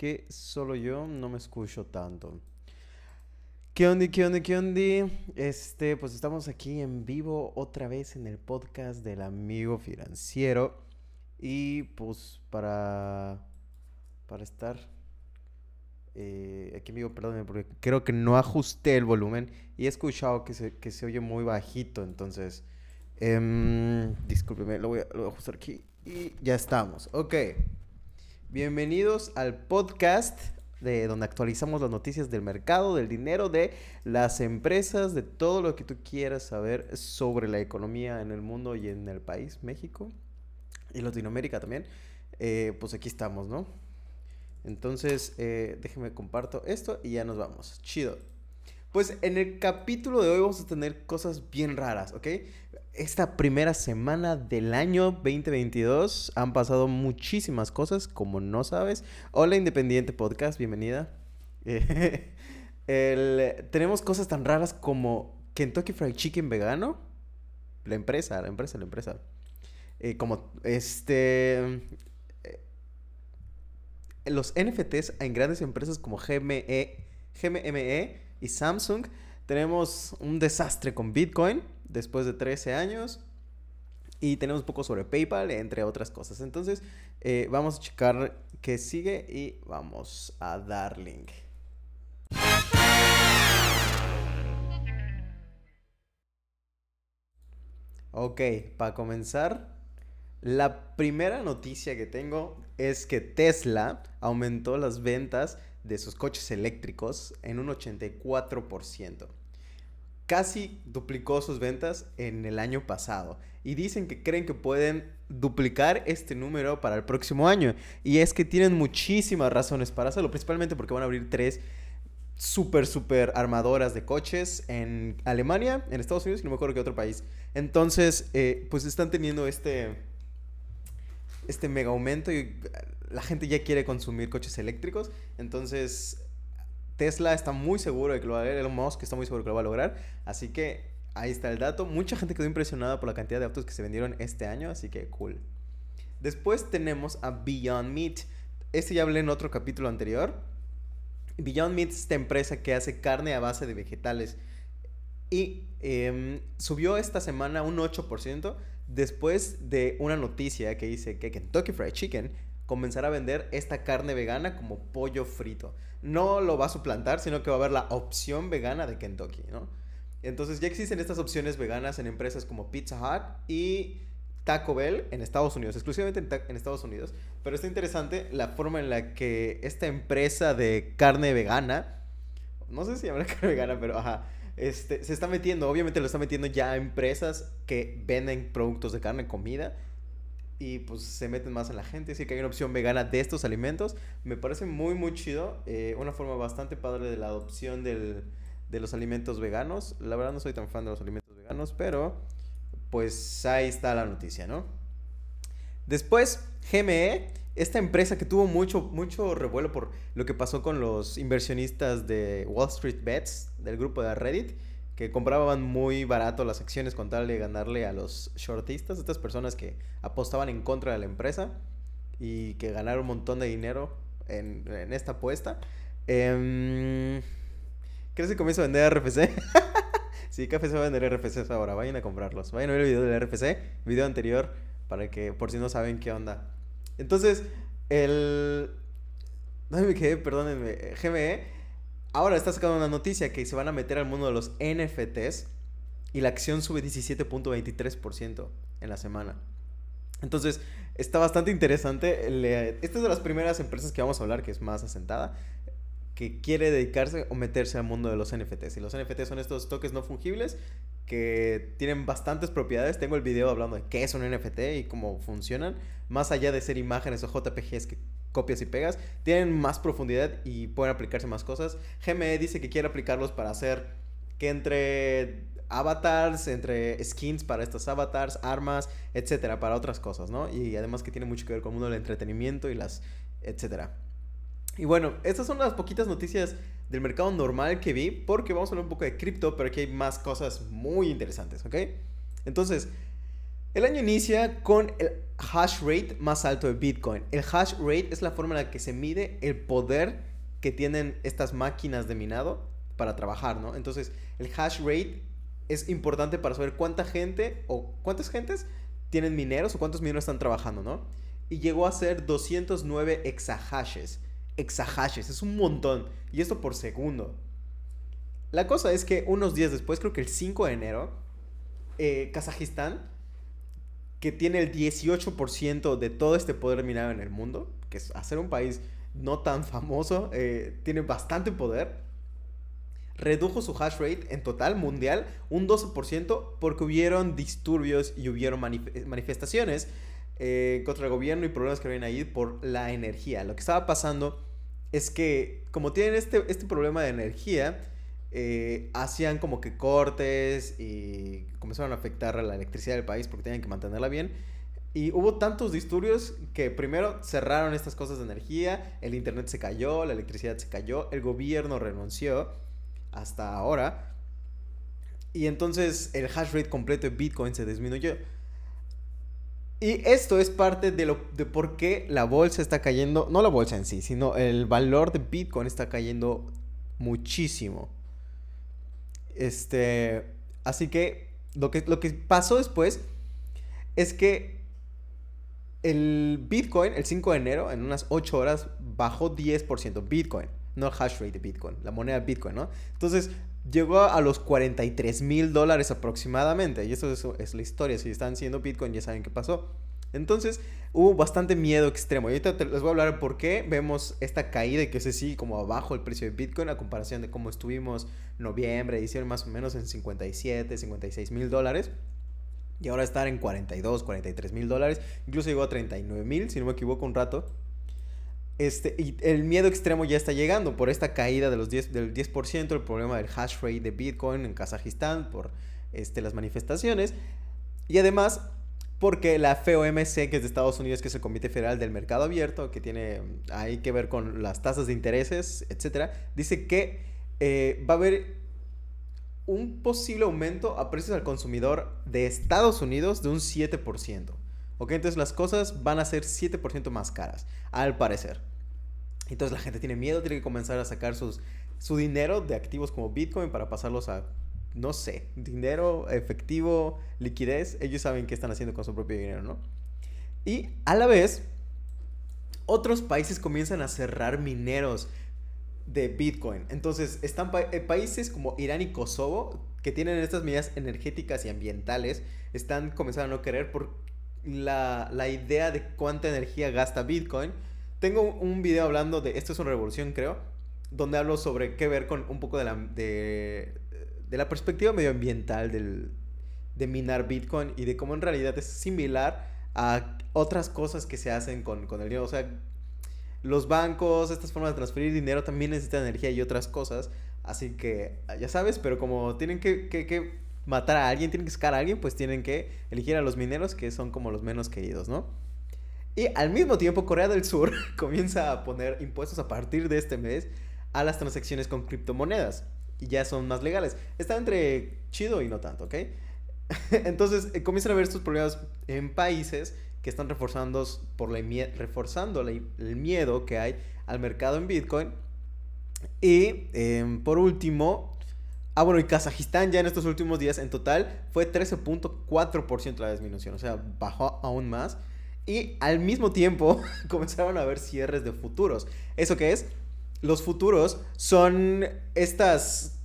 que solo yo no me escucho tanto. ¿Qué onda, qué onda, qué onda? Este, pues estamos aquí en vivo otra vez en el podcast del amigo financiero. Y pues para, para estar eh, aquí amigo, perdóneme, porque creo que no ajusté el volumen y he escuchado que se, que se oye muy bajito, entonces, eh, discúlpeme, lo voy, a, lo voy a ajustar aquí y ya estamos. Ok, bienvenidos al podcast de donde actualizamos las noticias del mercado, del dinero, de las empresas, de todo lo que tú quieras saber sobre la economía en el mundo y en el país, México y Latinoamérica también. Eh, pues aquí estamos, ¿no? Entonces, eh, déjenme comparto esto y ya nos vamos. Chido. Pues en el capítulo de hoy vamos a tener cosas bien raras, ¿ok? Esta primera semana del año 2022 han pasado muchísimas cosas, como no sabes. Hola Independiente Podcast, bienvenida. tenemos cosas tan raras como Kentucky Fried Chicken vegano. La empresa, la empresa, la empresa. Eh, como este los NFTs en grandes empresas como GME, GME y Samsung. Tenemos un desastre con Bitcoin después de 13 años. Y tenemos un poco sobre PayPal, entre otras cosas. Entonces, eh, vamos a checar qué sigue y vamos a dar link. Ok, para comenzar, la primera noticia que tengo es que Tesla aumentó las ventas de sus coches eléctricos en un 84%. Casi duplicó sus ventas en el año pasado. Y dicen que creen que pueden duplicar este número para el próximo año. Y es que tienen muchísimas razones para hacerlo, principalmente porque van a abrir tres súper, súper armadoras de coches en Alemania, en Estados Unidos y no me acuerdo qué otro país. Entonces, eh, pues están teniendo este este mega aumento y la gente ya quiere consumir coches eléctricos. Entonces, Tesla está muy seguro de que lo va a lograr. Elon Musk está muy seguro de que lo va a lograr. Así que ahí está el dato. Mucha gente quedó impresionada por la cantidad de autos que se vendieron este año. Así que cool. Después tenemos a Beyond Meat. Este ya hablé en otro capítulo anterior. Beyond Meat es esta empresa que hace carne a base de vegetales. Y em, subió esta semana un 8% después de una noticia que dice que Kentucky Fried Chicken comenzará a vender esta carne vegana como pollo frito. No lo va a suplantar, sino que va a haber la opción vegana de Kentucky, ¿no? Entonces ya existen estas opciones veganas en empresas como Pizza Hut y Taco Bell en Estados Unidos, exclusivamente en, Estados Unidos. Pero está interesante la forma en la que esta empresa de carne vegana, no sé si llama carne vegana, pero ajá, este, se está metiendo, obviamente lo está metiendo ya a empresas que venden productos de carne, comida, y pues se meten más en la gente. Así que hay una opción vegana de estos alimentos. Me parece muy, muy chido. Eh, una forma bastante padre de la adopción del, de los alimentos veganos. La verdad no soy tan fan de los alimentos veganos, pero pues ahí está la noticia, ¿no? Después, GME, esta empresa que tuvo mucho, mucho revuelo por lo que pasó con los inversionistas de Wall Street Bets, del grupo de Reddit, que compraban muy barato las acciones con tal de ganarle a los shortistas, estas personas que apostaban en contra de la empresa y que ganaron un montón de dinero en, esta apuesta. Eh, ¿Crees que comienzo a vender RFC? sí, Café se va a vender RFCs ahora, vayan a comprarlos. Vayan a ver el video del RFC, video anterior, para que por si no saben qué onda. Entonces, el... ¿Dónde me quedé? Perdónenme. GME ahora está sacando una noticia que se van a meter al mundo de los NFTs y la acción sube 17.23% en la semana. Entonces, está bastante interesante. esta es de las primeras empresas que vamos a hablar que es más asentada que quiere dedicarse o meterse al mundo de los NFTs. Y los NFTs son estos tokens no fungibles que tienen bastantes propiedades. Tengo el video hablando de qué es un NFT y cómo funcionan. Más allá de ser imágenes o JPGs que copias y pegas, tienen más profundidad y pueden aplicarse más cosas. GME dice que quiere aplicarlos para hacer que entre avatars, entre skins para estos avatars, armas, etcétera, para otras cosas, ¿no? Y además que tiene mucho que ver con el mundo del entretenimiento y las, etcétera. Y bueno, estas son las poquitas noticias del mercado normal que vi, porque vamos a hablar un poco de cripto, pero aquí hay más cosas muy interesantes, ¿ok? Entonces, El año inicia con el hash rate más alto de Bitcoin. El hash rate es la forma en la que se mide el poder que tienen estas máquinas de minado para trabajar, ¿no? Entonces, el hash rate es importante para saber cuánta gente o cuántas gentes tienen mineros o cuántos mineros están trabajando, ¿no? Y llegó a ser 209 exahashes. Exahashes, es un montón. Y esto por segundo. La cosa es que unos días después, creo que el 5 de enero, eh, Kazajistán, que tiene el 18% de todo este poder minado en el mundo, que es hacer un país no tan famoso, eh, tiene bastante poder redujo su hash rate en total mundial un 12% porque hubieron disturbios y hubieron manifestaciones eh, contra el gobierno y problemas que habían ahí por la energía. Lo que estaba pasando es que como tienen este, este problema de energía, eh, hacían como que cortes y comenzaron a afectar a la electricidad del país porque tenían que mantenerla bien. Y hubo tantos disturbios que primero cerraron estas cosas de energía, el internet se cayó, la electricidad se cayó, el gobierno renunció hasta ahora. Y entonces el hash rate completo de Bitcoin se disminuyó. Y esto es parte de, lo, de por qué la bolsa está cayendo, no la bolsa en sí, sino el valor de Bitcoin está cayendo muchísimo. Este, así que lo que, lo que pasó después es que el Bitcoin, el 5 de enero, en unas 8 horas, bajó 10%. Bitcoin no el hash rate de Bitcoin, la moneda Bitcoin, ¿no? Entonces llegó a los 43 mil dólares aproximadamente. Y eso es, la historia. Si están siendo Bitcoin ya saben qué pasó. Entonces hubo bastante miedo extremo. Y ahorita les voy a hablar por qué vemos esta caída que es así como abajo el precio de Bitcoin a comparación de cómo estuvimos noviembre, diciembre más o menos en 57, 56 mil dólares. Y ahora estar en 42, 43 mil dólares. Incluso llegó a 39 mil, si no me equivoco, un rato. Este, y el miedo extremo ya está llegando por esta caída de los 10, del 10%, el problema del hash rate de Bitcoin en Kazajistán, por este, las manifestaciones. Y además, porque la FOMC, que es de Estados Unidos, que es el Comité Federal del Mercado Abierto, que tiene ahí que ver con las tasas de intereses, etcétera, dice que eh, va a haber un posible aumento a precios al consumidor de Estados Unidos de un 7%. Ok, entonces las cosas van a ser 7% más caras, al parecer. Entonces la gente tiene miedo, tiene que comenzar a sacar sus, su dinero de activos como Bitcoin para pasarlos a, no sé, dinero, efectivo, liquidez. Ellos saben qué están haciendo con su propio dinero, ¿no? Y a la vez, otros países comienzan a cerrar mineros de Bitcoin. Entonces, están eh, países como Irán y Kosovo, que tienen estas medidas energéticas y ambientales, están comenzando a no querer por la, la idea de cuánta energía gasta Bitcoin tengo un video hablando de, esto es una revolución creo, donde hablo sobre qué ver con un poco de la, de, la perspectiva medioambiental del, de minar Bitcoin y de cómo en realidad es similar a otras cosas que se hacen con, con el dinero. O sea, los bancos, estas formas de transferir dinero también necesitan energía y otras cosas. Así que, ya sabes, pero como tienen que, que, que matar a alguien, tienen que sacar a alguien, pues tienen que elegir a los mineros que son como los menos queridos, ¿no? Y al mismo tiempo Corea del Sur comienza a poner impuestos a partir de este mes a las transacciones con criptomonedas. Y ya son más legales. Está entre chido y no tanto, ¿ok? Entonces eh, comienzan a ver estos problemas en países que están reforzando, por la, reforzando el miedo que hay al mercado en Bitcoin. Y em, por último, ah bueno, y Kazajistán ya en estos últimos días en total fue 13.4% la disminución, o sea, bajó aún más. Y al mismo tiempo comenzaron a haber cierres de futuros. ¿Eso qué es? Los futuros son estas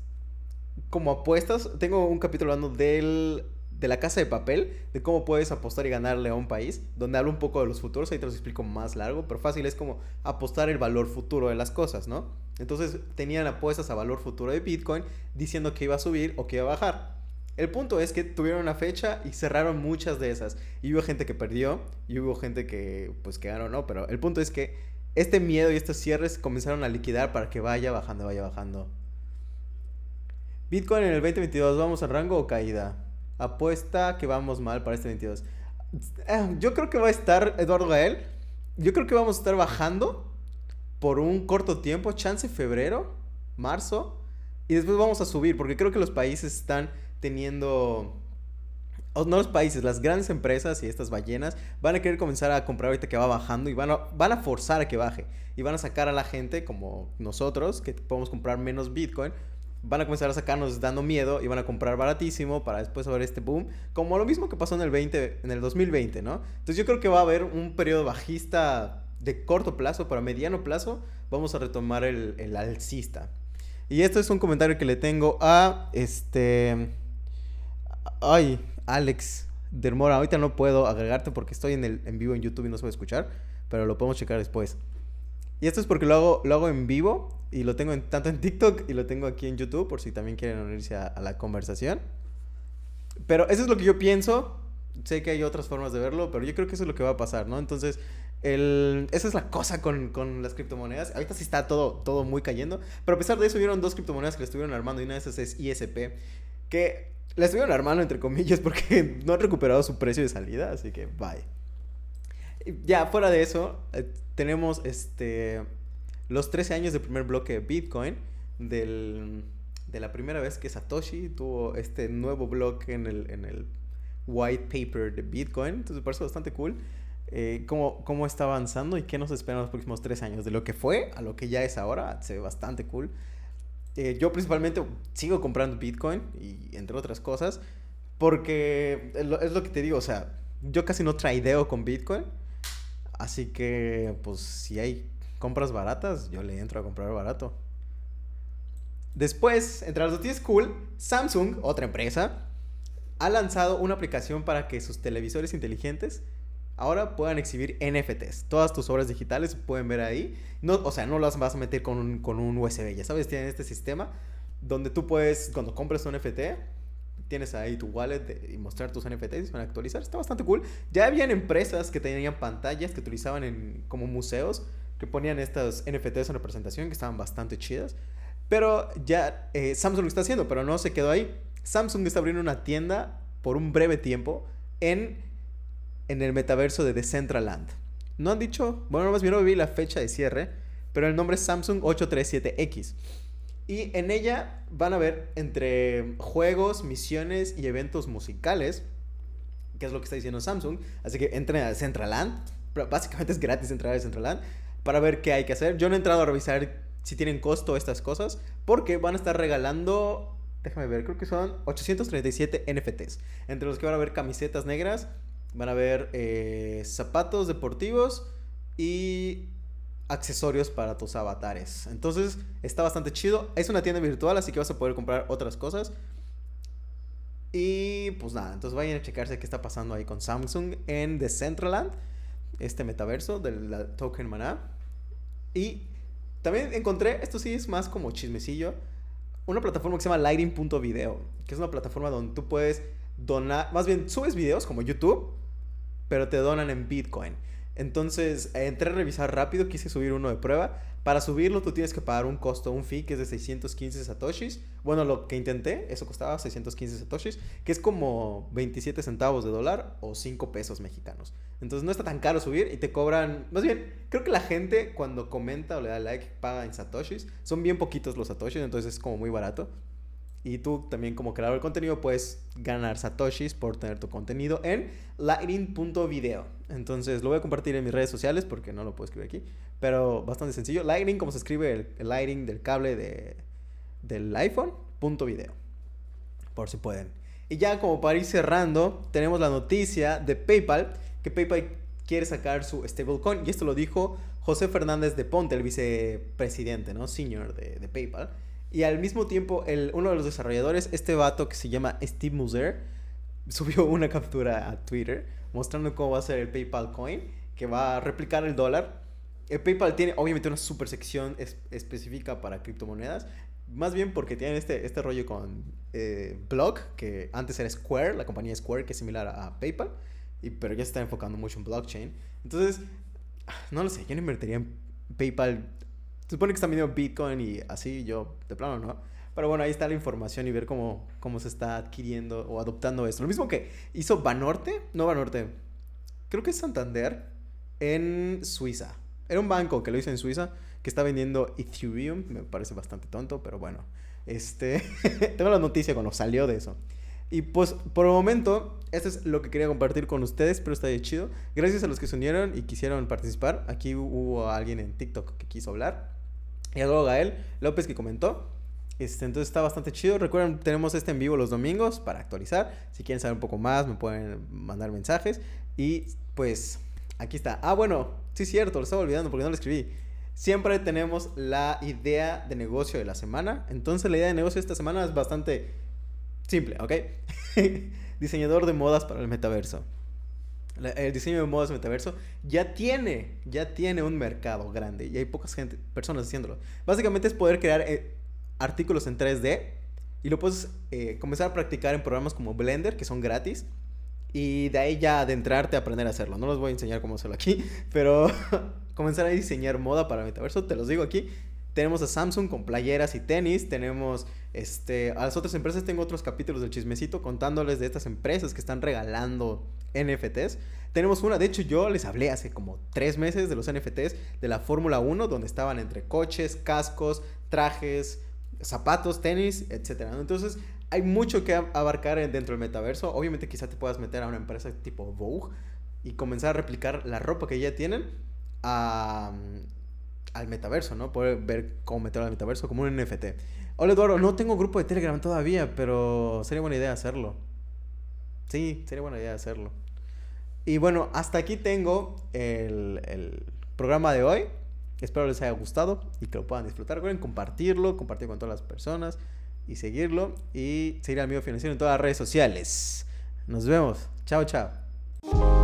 como apuestas. Tengo un capítulo hablando del, de la casa de papel, de cómo puedes apostar y ganarle a un país, donde hablo un poco de los futuros, ahí te los explico más largo, pero fácil es como apostar el valor futuro de las cosas, ¿no? Entonces tenían apuestas a valor futuro de Bitcoin diciendo que iba a subir o que iba a bajar. El punto es que tuvieron una fecha y cerraron muchas de esas. Y hubo gente que perdió y hubo gente que pues que ganó, ¿no? Pero el punto es que este miedo y estos cierres comenzaron a liquidar para que vaya bajando, vaya bajando. Bitcoin en el 2022, ¿vamos a rango o caída? Apuesta que vamos mal para este 22. Eh, yo creo que va a estar, Eduardo Gael, yo creo que vamos a estar bajando por un corto tiempo, chance febrero, marzo, y después vamos a subir, porque creo que los países están teniendo no los países, las grandes empresas y estas ballenas van a querer comenzar a comprar ahorita que va bajando y van a, van a forzar a que baje. Y van a sacar a la gente, como nosotros, que podemos comprar menos Bitcoin, van a comenzar a sacarnos dando miedo y van a comprar baratísimo para después haber este boom, como lo mismo que pasó en el 20 en el 2020, ¿no? Entonces yo creo que va a haber un periodo bajista de corto plazo, para mediano plazo, vamos a retomar el, el alcista. Y esto es un comentario que le tengo a este ay, Alex Dermora, ahorita no puedo agregarte porque estoy en vivo en YouTube y no se puede escuchar, pero lo podemos checar después. Y esto es porque lo hago, lo hago en vivo y lo tengo en, tanto en TikTok y lo tengo aquí en YouTube por si también quieren unirse a, la conversación. Pero eso es lo que yo pienso. Sé que hay otras formas de verlo, pero yo creo que eso es lo que va a pasar, ¿no? Entonces, el, esa es la cosa con, las criptomonedas. Ahorita sí está todo, todo muy cayendo. Pero a pesar de eso, hubieron dos criptomonedas que estuvieron armando y una de esas es ISP. Que la estuvieron armando, entre comillas, porque no han recuperado su precio de salida. Así que, bye. Ya, fuera de eso, eh, tenemos este los 13 años del primer bloque de Bitcoin, del, de la primera vez que Satoshi tuvo este nuevo bloque en el, en el white paper de Bitcoin. Entonces me parece bastante cool eh, cómo, cómo, está avanzando y qué nos espera en los próximos 3 años. De lo que fue a lo que ya es ahora, se ve bastante cool. Eh, yo principalmente sigo comprando Bitcoin y entre otras cosas porque es lo, que te digo, o sea, yo casi no tradeo con Bitcoin. Así que, pues, si hay compras baratas, yo le entro a comprar barato. Después, entre las noticias cool, Samsung, otra empresa, ha lanzado una aplicación para que sus televisores inteligentes ahora puedan exhibir NFTs. Todas tus obras digitales se pueden ver ahí. No, o sea, no las vas a meter con un, con un USB. Ya sabes, tienen este sistema donde tú puedes, cuando compres un NFT, tienes ahí tu wallet y mostrar tus NFTs y van a actualizar. Está bastante cool. Ya habían empresas que tenían pantallas que utilizaban en, como museos, que ponían estas NFTs en representación, que estaban bastante chidas. Pero ya eh, Samsung lo está haciendo, pero no se quedó ahí. Samsung está abriendo una tienda por un breve tiempo en, en el metaverso de Decentraland. No han dicho, bueno, más bien no vi la fecha de cierre, pero el nombre es Samsung 837X. Y en ella van a ver entre juegos, misiones y eventos musicales, que es lo que está diciendo Samsung. Así que entren a Centraland. Básicamente es gratis entrar a Centraland para ver qué hay que hacer. Yo no he entrado a revisar si tienen costo estas cosas, porque van a estar regalando, déjame ver, creo que son 837 NFTs, entre los que van a ver camisetas negras, van a ver eh, zapatos deportivos y accesorios para tus avatares. Entonces está bastante chido. Es una tienda virtual, así que vas a poder comprar otras cosas. Y pues nada, entonces vayan a checarse qué está pasando ahí con Samsung en Decentraland, este metaverso del token maná. Y también encontré, esto sí es más como chismecillo, una plataforma que se llama Lighting.video, que es una plataforma donde tú puedes donar, más bien subes videos como YouTube, pero te donan en Bitcoin. Entonces entré a revisar rápido, quise subir uno de prueba. Para subirlo tú tienes que pagar un costo, un fee que es de 615 satoshis. Bueno, lo que intenté, eso costaba 615 satoshis, que es como 27 centavos de dólar o 5 pesos mexicanos. Entonces no está tan caro subir y te cobran, más bien, creo que la gente cuando comenta o le da like paga en satoshis. Son bien poquitos los satoshis, entonces es como muy barato. Y tú también como creador de contenido puedes ganar satoshis por tener tu contenido en lightning.video. Entonces lo voy a compartir en mis redes sociales porque no lo puedo escribir aquí. Pero bastante sencillo. Lightning, como se escribe el, Lightning del cable de, del iPhone, punto video. Por si pueden. Y ya como para ir cerrando, tenemos la noticia de PayPal. Que PayPal quiere sacar su stablecoin. Y esto lo dijo José Fernández de Ponte, el vicepresidente, ¿no? Senior de, de PayPal. Y al mismo tiempo, el, uno de los desarrolladores, este vato que se llama Steve Muser, subió una captura a Twitter mostrando cómo va a ser el PayPal Coin, que va a replicar el dólar. El PayPal tiene obviamente una super sección específica para criptomonedas, más bien porque tienen este, este rollo con eh, Block, que antes era Square, la compañía Square, que es similar a, PayPal, y, pero ya se está enfocando mucho en blockchain. Entonces, no lo sé, yo no invertiría en PayPal se supone que están viendo Bitcoin y así, yo de plano no. Pero bueno, ahí está la información y ver cómo, cómo se está adquiriendo o adoptando esto. Lo mismo que hizo Banorte, no Banorte, creo que es Santander en Suiza. Era un banco que lo hizo en Suiza que está vendiendo Ethereum. Me parece bastante tonto, pero bueno. Este, tengo la noticia cuando salió de eso. Y pues por el momento, esto es lo que quería compartir con ustedes, pero está bien chido. Gracias a los que se unieron y quisieron participar. Aquí hubo alguien en TikTok que quiso hablar. Y luego Gael López que comentó. Este, entonces está bastante chido. Recuerden, tenemos este en vivo los domingos para actualizar. Si quieren saber un poco más, me pueden mandar mensajes. Y pues aquí está. Ah, bueno, sí cierto, lo estaba olvidando porque no lo escribí. Siempre tenemos la idea de negocio de la semana. Entonces la idea de negocio de esta semana es bastante simple, ¿ok? Diseñador de modas para el metaverso. El diseño de modas metaverso ya tiene, ya tiene un mercado grande y hay pocas gente, personas haciéndolo. Básicamente es poder crear eh, artículos en 3D y lo puedes eh, comenzar a practicar en programas como Blender, que son gratis, y de ahí ya adentrarte a aprender a hacerlo. No les voy a enseñar cómo hacerlo aquí, pero comenzar a diseñar moda para metaverso, te los digo aquí. Tenemos a Samsung con playeras y tenis, tenemos este, a las otras empresas, tengo otros capítulos del chismecito contándoles de estas empresas que están regalando NFTs. Tenemos una, de hecho yo les hablé hace como tres meses de los NFTs de la Fórmula 1, donde estaban entre coches, cascos, trajes, zapatos, tenis, etc. Entonces hay mucho que abarcar dentro del metaverso. Obviamente quizá te puedas meter a una empresa tipo Vogue y comenzar a replicar la ropa que ya tienen al metaverso, ¿no? Poder ver cómo meterlo al metaverso como un NFT. Hola Eduardo, no tengo grupo de Telegram todavía, pero sería buena idea hacerlo. Sí, sería buena idea hacerlo. Y bueno, hasta aquí tengo el, el programa de hoy. Espero les haya gustado y que lo puedan disfrutar. Recuerden compartirlo, compartir con todas las personas y seguirlo. Y seguir al amigo financiero en todas las redes sociales. Nos vemos. Chao, chao.